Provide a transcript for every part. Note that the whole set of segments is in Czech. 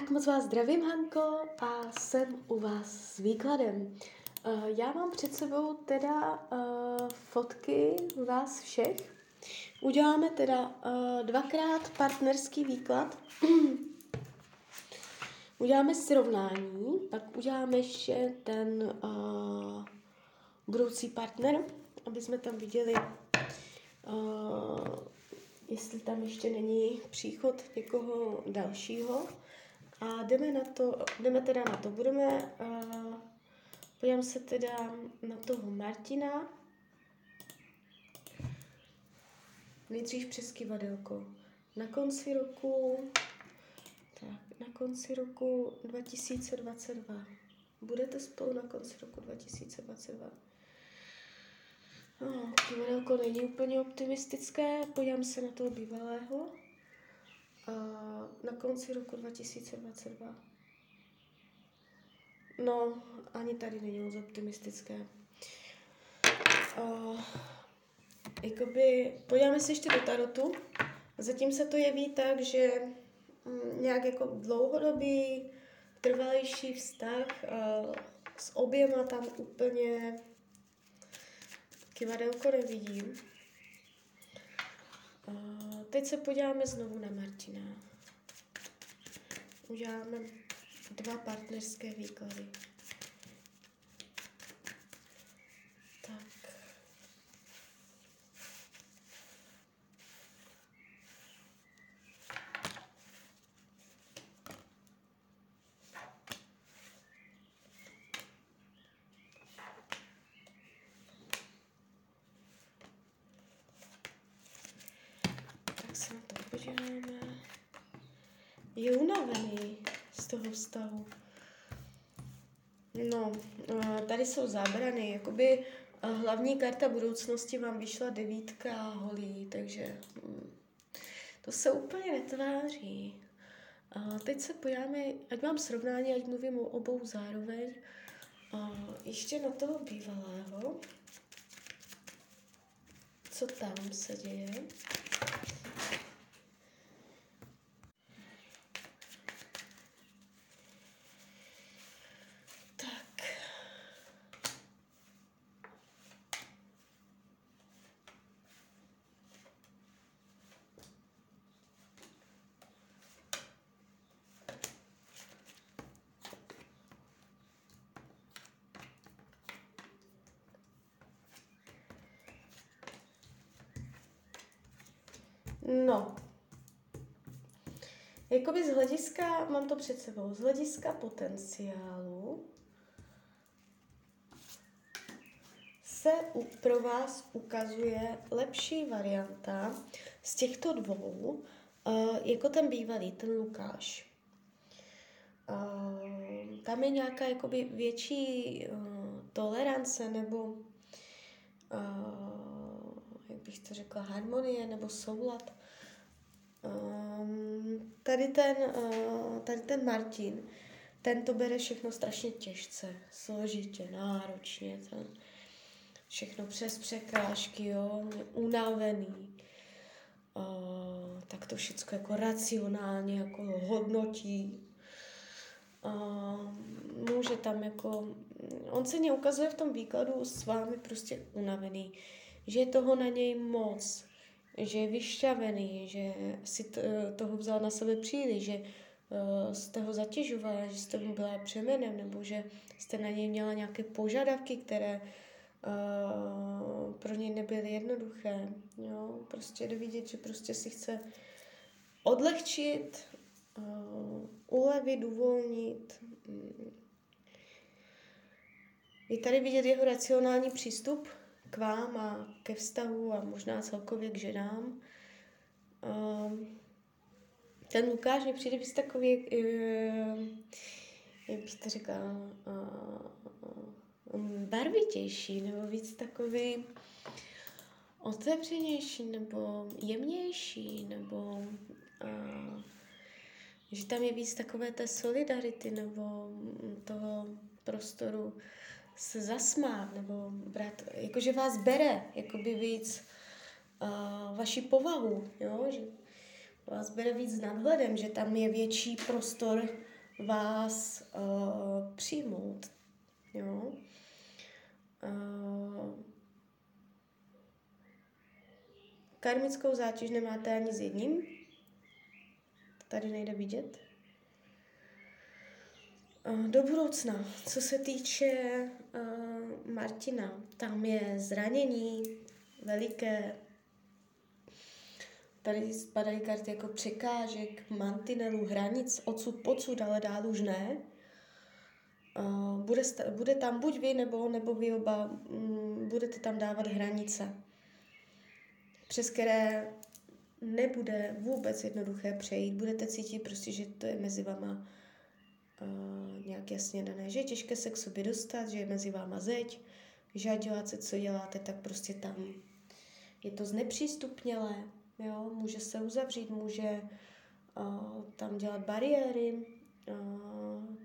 Tak moc vás zdravím, Hanko, a jsem u vás s výkladem. Uh, já mám před sebou teda uh, fotky vás všech. Uděláme teda uh, dvakrát partnerský výklad. uděláme srovnání, pak uděláme ještě ten budoucí partner, aby jsme tam viděli, jestli tam ještě není příchod někoho dalšího. A jdeme na to, jdeme teda na to. Budeme, uh, podívám se teda na toho Martina. Nejdřív přes kivadelko. Na konci roku, tak, na konci roku 2022. Budete spolu na konci roku 2022. No, kivadelko není úplně optimistické, podívám se na toho bývalého na konci roku 2022. No, ani tady není moc optimistické. Uh, jakoby, podíváme se ještě do tarotu. Zatím se to jeví tak, že mm, nějak jako dlouhodobý, trvalejší vztah uh, s oběma tam úplně kivadelko nevidím. Uh, teď se podíváme znovu na Martina. Uděláme dva partnerské výklady. se na to podíváme. Je unavený z toho vztahu. No, tady jsou zábrany. Jakoby hlavní karta budoucnosti vám vyšla devítka holí, takže hm, to se úplně netváří. A teď se podíváme, ať mám srovnání, ať mluvím o obou zároveň. A ještě na toho bývalého. Co tam se děje? No. Jakoby z hlediska, mám to před sebou, z hlediska potenciálu se u, pro vás ukazuje lepší varianta z těchto dvou, uh, jako ten bývalý, ten Lukáš. Uh, tam je nějaká jakoby větší uh, tolerance nebo uh, jak bych to řekla, harmonie nebo soulad. Um, tady, ten, uh, tady ten Martin, ten to bere všechno strašně těžce, složitě, náročně, ten, všechno přes překrážky, jo, unavený. Uh, tak to všechno jako racionálně jako hodnotí. Uh, může tam jako, on se mě ukazuje v tom výkladu s vámi prostě unavený, že je toho na něj moc, že je vyšťavený, že si toho vzal na sebe příliš, že uh, jste ho zatěžovala, že jste mu byla přeměnem, nebo že jste na něj měla nějaké požadavky, které uh, pro něj nebyly jednoduché. Jo? Prostě jde vidět, že prostě si chce odlehčit, uh, ulevit, uvolnit. Je tady vidět jeho racionální přístup, k vám a ke vztahu a možná celkově k ženám. Um, ten Lukáš mi přijde víc takový, uh, jak bych to řekla, uh, barvitější, nebo víc takový otevřenější, nebo jemnější, nebo uh, že tam je víc takové té solidarity, nebo toho prostoru se zasmát nebo brát, jakože vás bere jakoby víc uh, vaši povahu, jo? že vás bere víc nadhledem, že tam je větší prostor vás uh, přijmout. Jo? Uh, karmickou zátěž nemáte ani s jedním. To tady nejde vidět. Uh, do budoucna, co se týče uh, Martina, tam je zranění veliké, Tady spadají karty jako překážek, mantinelů, hranic, odsud, pocud, ale dál už ne. Uh, bude, bude tam buď vy, nebo, nebo vy oba, um, budete tam dávat hranice, přes které nebude vůbec jednoduché přejít. Budete cítit prostě, že to je mezi vama nějak jasně dané, že je těžké se k sobě dostat, že je mezi váma zeď, že ať děláte, co děláte, tak prostě tam je to znepřístupnělé, Jo? Může se uzavřít, může uh, tam dělat bariéry. Uh,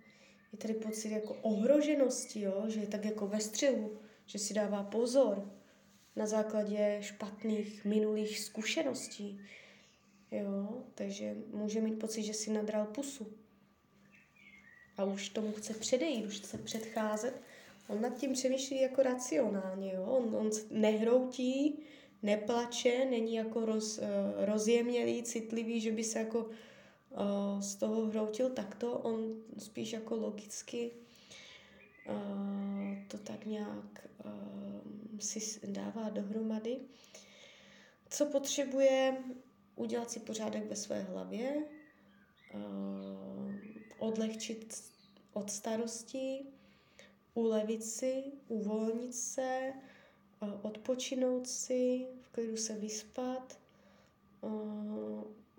je tady pocit jako ohroženosti, jo? že je tak jako ve střehu, že si dává pozor na základě špatných minulých zkušeností. Jo? Takže může mít pocit, že si nadral pusu. A už tomu chce předejít, už chce předcházet. On nad tím přemýšlí jako racionálně. Jo? On, on nehroutí, neplače, není jako roz, uh, rozjemnělý, citlivý, že by se jako uh, z toho hroutil takto, on spíš jako logicky uh, to tak nějak si dává dohromady. Co potřebuje? Udělat si pořádek ve své hlavě, odlehčit od starosti, ulevit si, uvolnit se, odpočinout si, v klidu se vyspat.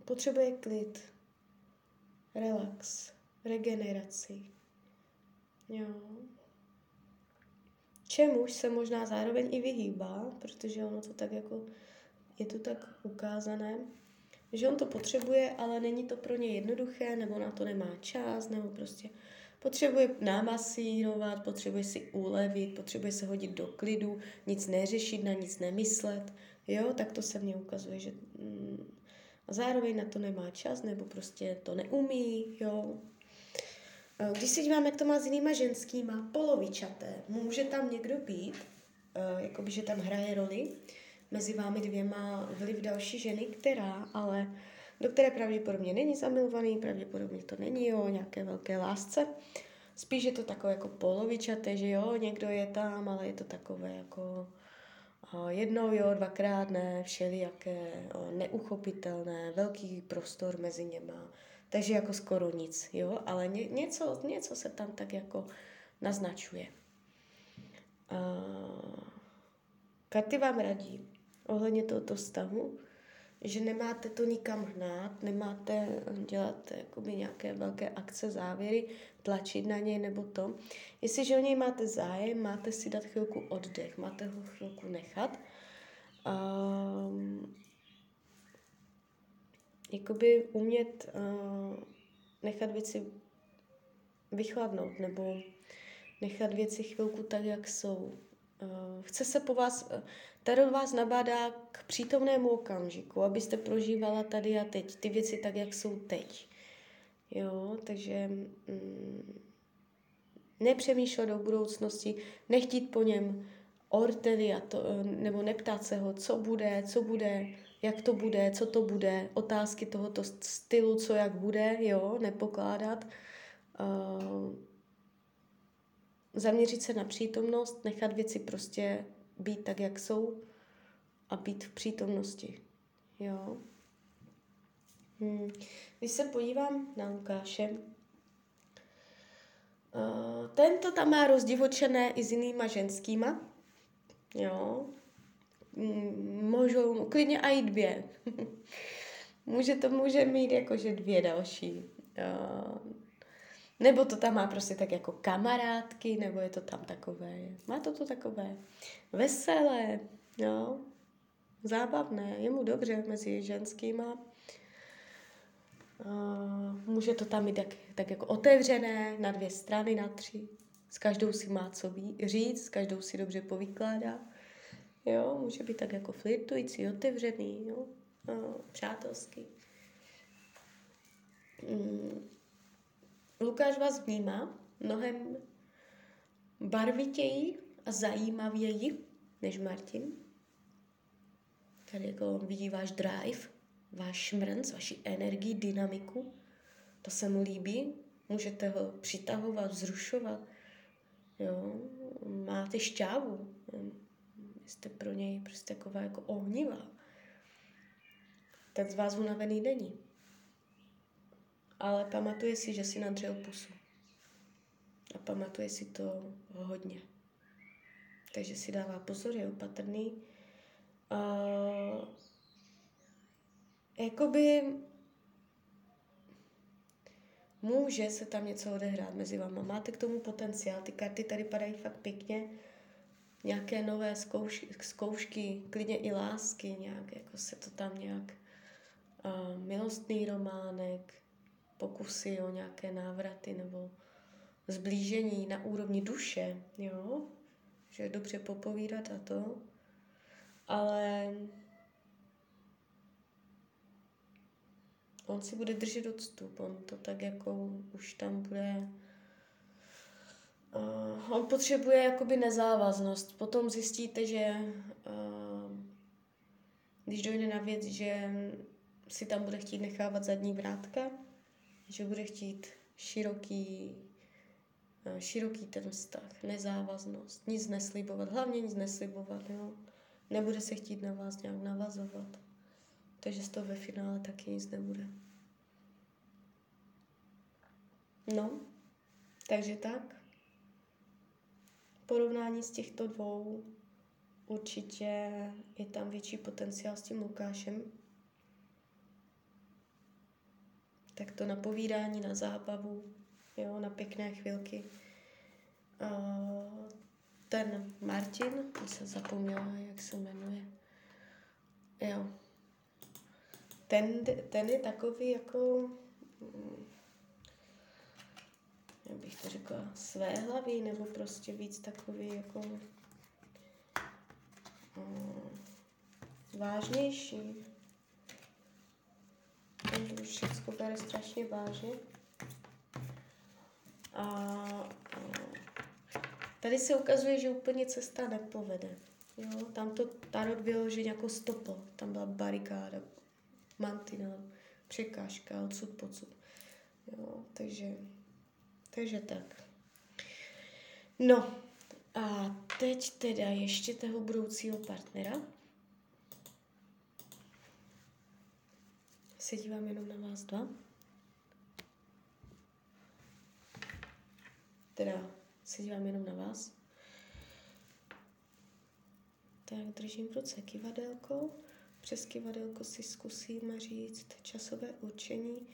Potřebuje klid, relax, regeneraci. Jo. Čemuž se možná zároveň i vyhýbá, protože ono to tak jako, je to tak ukázané, že on to potřebuje, ale není to pro ně jednoduché, nebo na to nemá čas, nebo prostě Potřebuje namasírovat, potřebuje si ulevit, potřebuje se hodit do klidu, nic neřešit, na nic nemyslet. Jo, tak to se mně ukazuje, že mm, a zároveň na to nemá čas, nebo prostě to neumí, jo. Když se díváme, jak to má s jinýma ženskýma, polovičaté, může tam někdo být, jakoby, že tam hraje roli, mezi vámi dvěma vliv další ženy, která ale do které pravděpodobně není zamilovaný, pravděpodobně to není o nějaké velké lásce. Spíš je to takové jako polovičaté, že jo, někdo je tam, ale je to takové jako jednou jo, dvakrát ne, všelijaké, neuchopitelné, velký prostor mezi něma. Takže jako skoro nic, jo, ale ně, něco, něco se tam tak jako naznačuje. Uh, karty vám radí ohledně tohoto stavu, že nemáte to nikam hnát, nemáte dělat jakoby nějaké velké akce, závěry, tlačit na něj nebo to. Jestliže o něj máte zájem, máte si dát chvilku oddech, máte ho chvilku nechat. Um, jakoby umět uh, nechat věci vychladnout nebo nechat věci chvilku tak, jak jsou. Uh, chce se po vás, uh, Tarot vás nabádá k přítomnému okamžiku, abyste prožívala tady a teď ty věci tak, jak jsou teď. Jo, takže mm, nepřemýšlet do budoucnosti, nechtít po něm ortely a to, eh, nebo neptát se ho, co bude, co bude, jak to bude, co to bude, otázky tohoto stylu, co jak bude, jo, nepokládat. Uh, zaměřit se na přítomnost, nechat věci prostě být tak, jak jsou a být v přítomnosti. Jo. Hmm. Když se podívám na Lukáše, tento tam má rozdivočené i s jinýma ženskýma. Jo. Hmm, můžou, klidně i dvě. může to může mít jakože dvě další. Nebo to tam má prostě tak jako kamarádky, nebo je to tam takové, má to to takové veselé, jo, zábavné, je mu dobře mezi ženskýma. Uh, může to tam mít tak, tak jako otevřené na dvě strany, na tři. S každou si má co říct, s každou si dobře povykládá. Jo, může být tak jako flirtující, otevřený, jo, uh, přátelský. mm, Lukáš vás vnímá mnohem barvitěji a zajímavěji než Martin. Tady jako vidí váš drive, váš šmrnc, vaši energii, dynamiku. To se mu líbí. Můžete ho přitahovat, vzrušovat. Jo? Máte šťávu. Jste pro něj prostě taková jako ohnivá. Ten z vás unavený není. Ale pamatuje si, že si nadřel pusu. A pamatuje si to hodně. Takže si dává pozor, je opatrný. Uh, jakoby může se tam něco odehrát mezi váma. Máte k tomu potenciál. Ty karty tady padají fakt pěkně. Nějaké nové zkoušky, zkoušky klidně i lásky, nějak jako se to tam nějak uh, milostný románek, pokusy o nějaké návraty nebo zblížení na úrovni duše, jo, že je dobře popovídat a to, ale on si bude držet odstup, on to tak jako už tam bude Uh, on potřebuje jakoby nezávaznost. Potom zjistíte, že uh, když dojde na věc, že si tam bude chtít nechávat zadní vrátka, že bude chtít široký, uh, široký ten vztah, nezávaznost, nic neslibovat, hlavně nic neslibovat, jo. Nebude se chtít na vás nějak navazovat. Takže z toho ve finále taky nic nebude. No, takže tak porovnání z těchto dvou určitě je tam větší potenciál s tím Lukášem. Tak to na povídání, na zábavu, jo, na pěkné chvilky. ten Martin, jsem zapomněla, jak se jmenuje. Jo. Ten, ten je takový jako mm, jak bych to řekla, své hlavy, nebo prostě víc takový jako um, vážnější. To všechno bere strašně vážně. A, a tady se ukazuje, že úplně cesta nepovede. Jo, tam to tarot bylo, že jako stopl. Tam byla barikáda, mantinel, překážka, odsud pocud. Jo, takže takže tak. No a teď teda ještě toho budoucího partnera. Se dívám jenom na vás dva. Teda se dívám jenom na vás. Tak držím v ruce kivadelko. Přes kivadelko si zkusíme říct časové určení.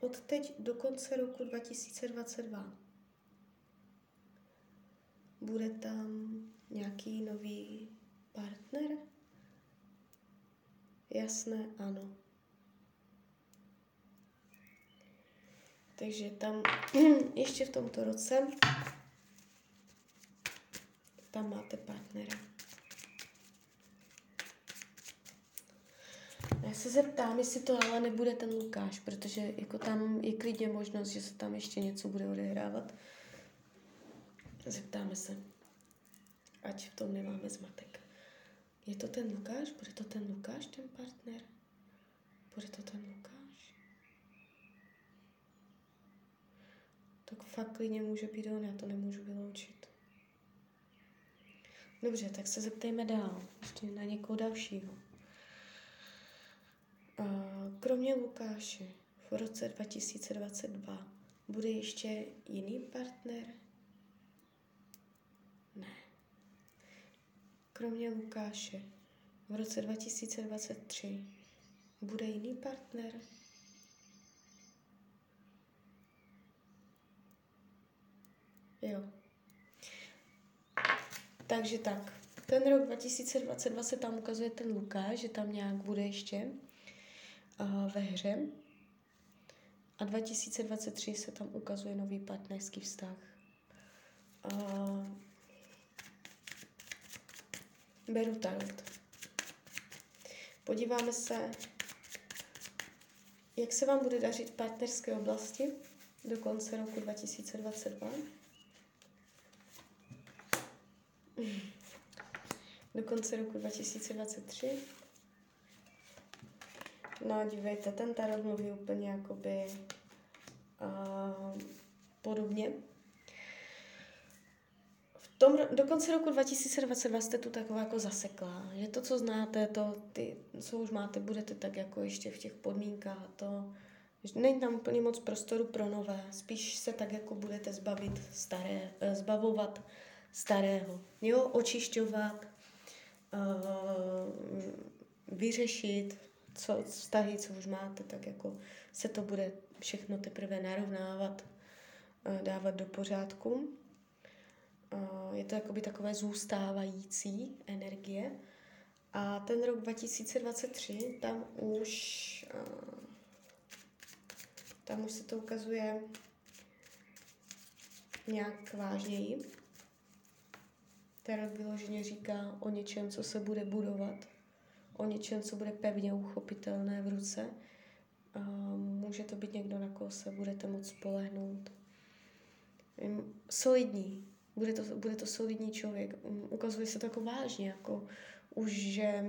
Od teď do konce roku 2022. Bude tam nějaký nový partner? Jasné, ano. Takže tam ještě v tomto roce tam máte partnera. Já se zeptám, jestli to ale nebude ten Lukáš, protože jako tam je klidně možnost, že se tam ještě něco bude odehrávat. Zeptáme se, ať v tom nemáme zmatek. Je to ten Lukáš? Bude to ten Lukáš, ten partner? Bude to ten Lukáš? Tak fakt klidně může být on, já to nemůžu vyloučit. Dobře, tak se zeptejme dál, ještě na někoho dalšího. Kromě Lukáše v roce 2022 bude ještě jiný partner? Ne. Kromě Lukáše v roce 2023 bude jiný partner? Jo. Takže tak, ten rok 2022 se tam ukazuje ten Lukáš, že tam nějak bude ještě ve hře. A 2023 se tam ukazuje nový partnerský vztah. A beru tarot. Podíváme se Jak se vám bude dařit v partnerské oblasti do konce roku 2022? Do konce roku 2023? No, dívejte, ten tarot mluví úplně jakoby uh, podobně. Tom, do konce roku 2022 jste tu taková jako zasekla, že to, co znáte, to, ty, co už máte, budete tak jako ještě v těch podmínkách to, že není tam úplně moc prostoru pro nové, spíš se tak jako budete zbavit staré, eh, zbavovat starého, jo, očišťovat, uh, vyřešit, co, vztahy, co už máte, tak jako se to bude všechno teprve narovnávat, uh, dávat do pořádku. Uh, je to jakoby takové zůstávající energie. A ten rok 2023, tam už, uh, tam už se to ukazuje nějak vážněji. Tarot vyloženě říká o něčem, co se bude budovat, o něčem, co bude pevně uchopitelné v ruce. A může to být někdo, na koho se budete moct spolehnout. Solidní. Bude to, bude to solidní člověk. Ukazuje se to jako vážně, jako už, že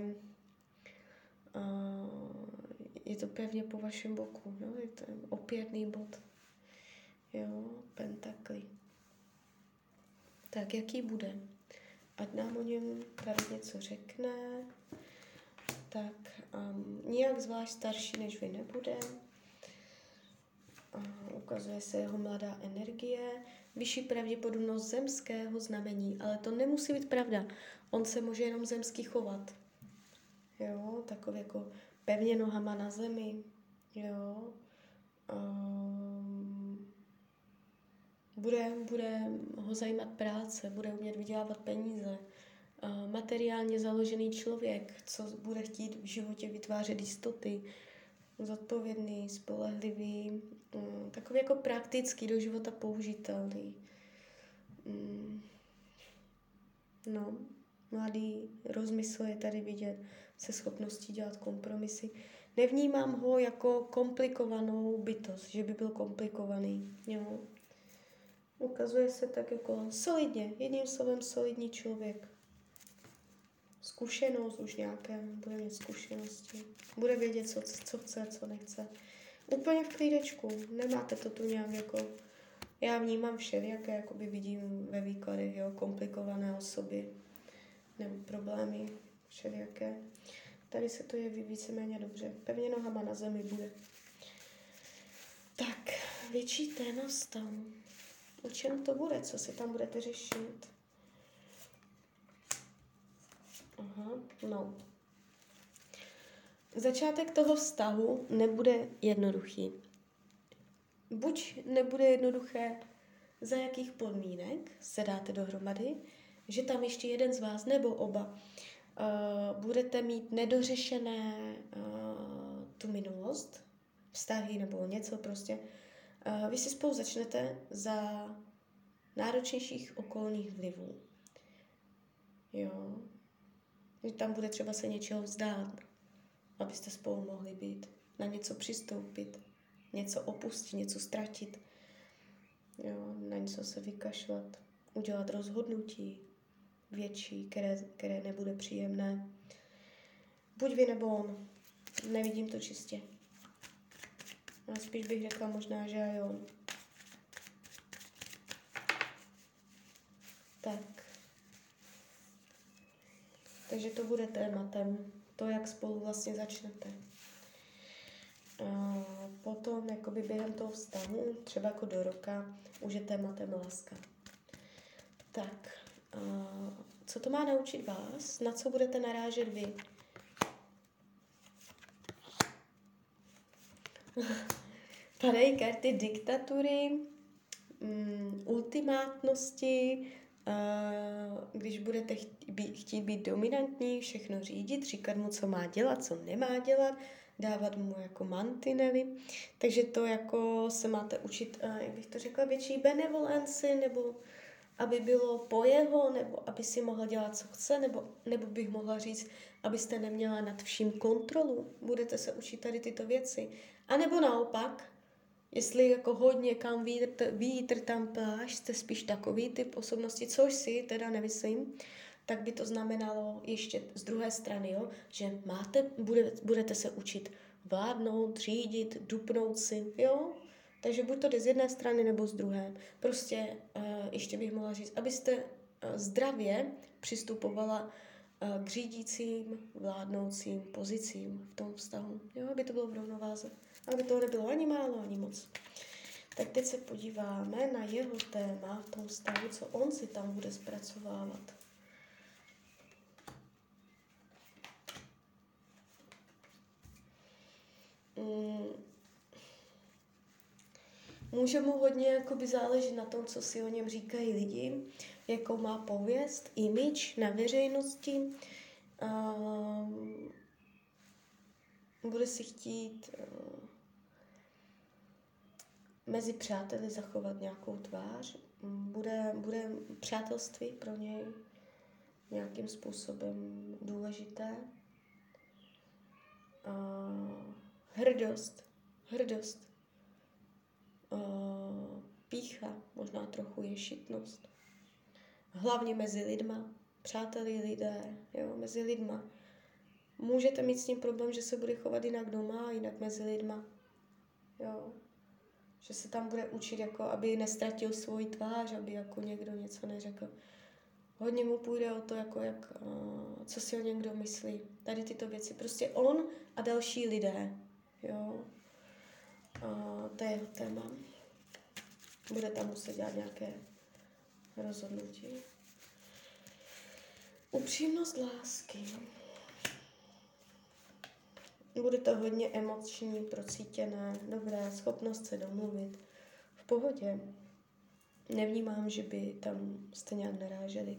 uh, je to pevně po vašem boku. No? Je to opětný bod. Jo, pentakly. Tak, jaký bude? ať nám o něm tady něco řekne. Tak um, nijak zvlášť starší než vy nebude. Uh, ukazuje se jeho mladá energie, vyšší pravděpodobnost zemského znamení, ale to nemusí být pravda. On se může jenom zemský chovat. Jo, takový jako pevně nohama na zemi. Jo. Um, bude, bude ho zajímat práce, bude umět vydělávat peníze, materiálně založený člověk, co bude chtít v životě vytvářet jistoty, zodpovědný, spolehlivý, mm, takový jako praktický, do života použitelný. Mm. No, mladý rozmysl je tady vidět se schopností dělat kompromisy. Nevnímám ho jako komplikovanou bytost, že by byl komplikovaný. Jo. Ukazuje se tak jako solidně, jedním slovem solidní člověk. Zkušenost už nějaké, bude mít zkušenosti. Bude vědět, co, co chce, co nechce. Úplně v klídečku. Nemáte to tu nějak jako... Já vnímám všelijaké, jakoby vidím ve výkladech, jo, komplikované osoby nebo problémy všelijaké. Tady se to jeví víceméně dobře. Pevně nohama na zemi bude. Tak, větší ténost tam. O čem to bude? Co si tam budete řešit? No. Začátek toho vztahu nebude jednoduchý. Buď nebude jednoduché, za jakých podmínek se dáte dohromady, že tam ještě jeden z vás nebo oba uh, budete mít nedořešené uh, tu minulost, vztahy nebo něco prostě, Uh, vy si spolu začnete za náročnějších okolních vlivů. Jo. Že tam bude třeba se něčeho vzdát, abyste spolu mohli být, na něco přistoupit, něco opustit, něco ztratit, jo, na něco se vykašlat, udělat rozhodnutí větší, které, které nebude příjemné. Buď vy nebo on. Nevidím to čistě. Ale spíš bych řekla možná, že jo. Tak. Takže to bude tématem, to, jak spolu vlastně začnete. A potom, jakoby během toho vztahu, třeba jako do roka, už je tématem láska. Tak, a co to má naučit vás? Na co budete narážet vy? Padají karty diktatury, um, ultimátnosti, když budete chtít být dominantní, všechno řídit, říkat mu, co má dělat, co nemá dělat, dávat mu jako mantinely. Takže to jako se máte učit, uh, jak bych to řekla, větší benevolenci, nebo aby bylo po jeho, nebo aby si mohl dělat, co chce, nebo, nebo bych mohla říct, abyste neměla nad vším kontrolu. Budete se učit tady tyto věci A nebo naopak, jestli jako hodně kam vítr, vítr tam pláš, jste spíš takový typ osobnosti, což si teda nemyslím, tak by to znamenalo ještě z druhé strany, jo, že máte, bude, budete se učit vládnout, řídit, dupnout si, jo, takže buď to jde z jedné strany nebo z druhé. Prostě uh, ještě bych mohla říct, abyste uh, zdravě přistupovala uh, k řídícím, vládnoucím pozicím v tom vztahu. Jo, aby to bylo v rovnováze. Aby toho nebylo ani málo, ani moc. Tak teď se podíváme na jeho téma v tom vztahu, co on si tam bude zpracovávat. Mm. Může mu hodně jakoby záležet na tom, co si o něm říkají lidi, jakou má pověst, image na veřejnosti. Um, bude si chtít uh, mezi přáteli zachovat nějakou tvář. Bude, bude přátelství pro něj nějakým způsobem důležité. Uh, hrdost, hrdost, uh, pícha, možná trochu ješitnost. Hlavně mezi lidma, přáteli lidé, jo, mezi lidma. Můžete mít s ním problém, že se bude chovat jinak doma jinak mezi lidma. Jo. Že se tam bude učit, jako aby nestratil svůj tvář, aby jako někdo něco neřekl. Hodně mu půjde o to, jako jak, uh, co si o někdo myslí. Tady tyto věci. Prostě on a další lidé. Jo. A to je jeho téma. Bude tam muset dělat nějaké rozhodnutí. Upřímnost lásky. Bude to hodně emoční, procítěné, dobré, schopnost se domluvit. V pohodě. Nevnímám, že by tam jste nějak naráželi.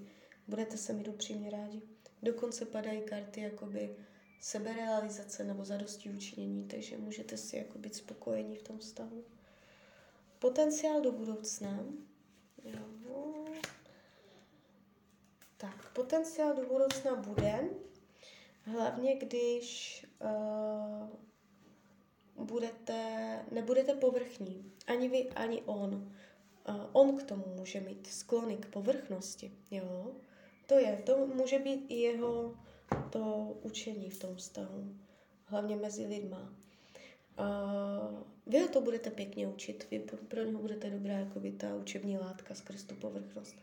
Budete se mi upřímně rádi. Dokonce padají karty jakoby seberealizace nebo zadosti učinění, takže můžete si jako být spokojení v tom vztahu. Potenciál do budoucna. Jo. Tak, potenciál do budoucna bude, hlavně když uh, budete, nebudete povrchní. Ani vy, ani on. Uh, on k tomu může mít sklony k povrchnosti. Jo? To je, to může být i jeho to učení v tom vztahu, hlavně mezi lidma. Uh, vy ho to budete pěkně učit, vy pro, něho budete dobrá jako by ta učební látka skrz tu povrchnost.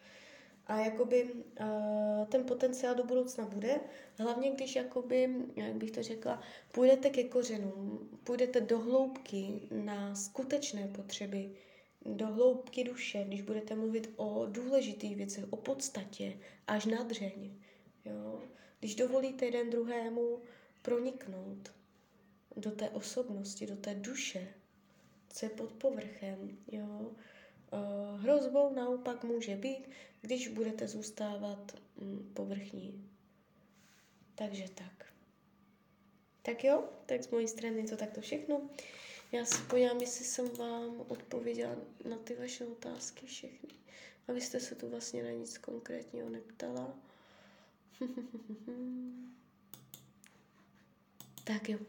A jakoby uh, ten potenciál do budoucna bude, hlavně když jakoby, jak bych to řekla, půjdete ke kořenům, půjdete do hloubky na skutečné potřeby, do hloubky duše, když budete mluvit o důležitých věcech, o podstatě, až na dřeň. Jo? Když dovolíte jeden druhému proniknout do té osobnosti, do té duše, co je pod povrchem, jo. Uh, hrozbou naopak může být, když budete zůstávat mm, povrchní. Takže tak. Tak jo, tak z mojí strany to takto všechno. Já se podívám, jestli jsem vám odpověděla na ty vaše otázky všechny. Abyste se tu vlastně na nic konkrétního neptala. tak jo.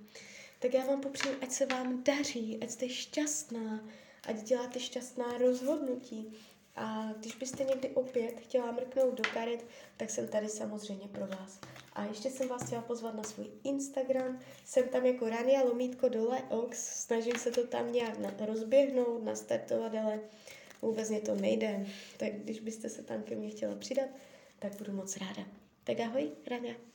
Tak já vám popřeju, ať se vám daří, ať jste šťastná, ať děláte šťastná rozhodnutí. A když byste někdy opět chtěla mrknout do karet, tak jsem tady samozřejmě pro vás. A ještě jsem vás chtěla pozvat na svůj Instagram. Jsem tam jako Rania Lomítko dole Ox. Snažím se to tam nějak rozběhnout, nastartovat, ale vůbec mě to nejde. Tak když byste se tam ke mně chtěla přidat, tak budu moc ráda. Tak ahoj, Rania.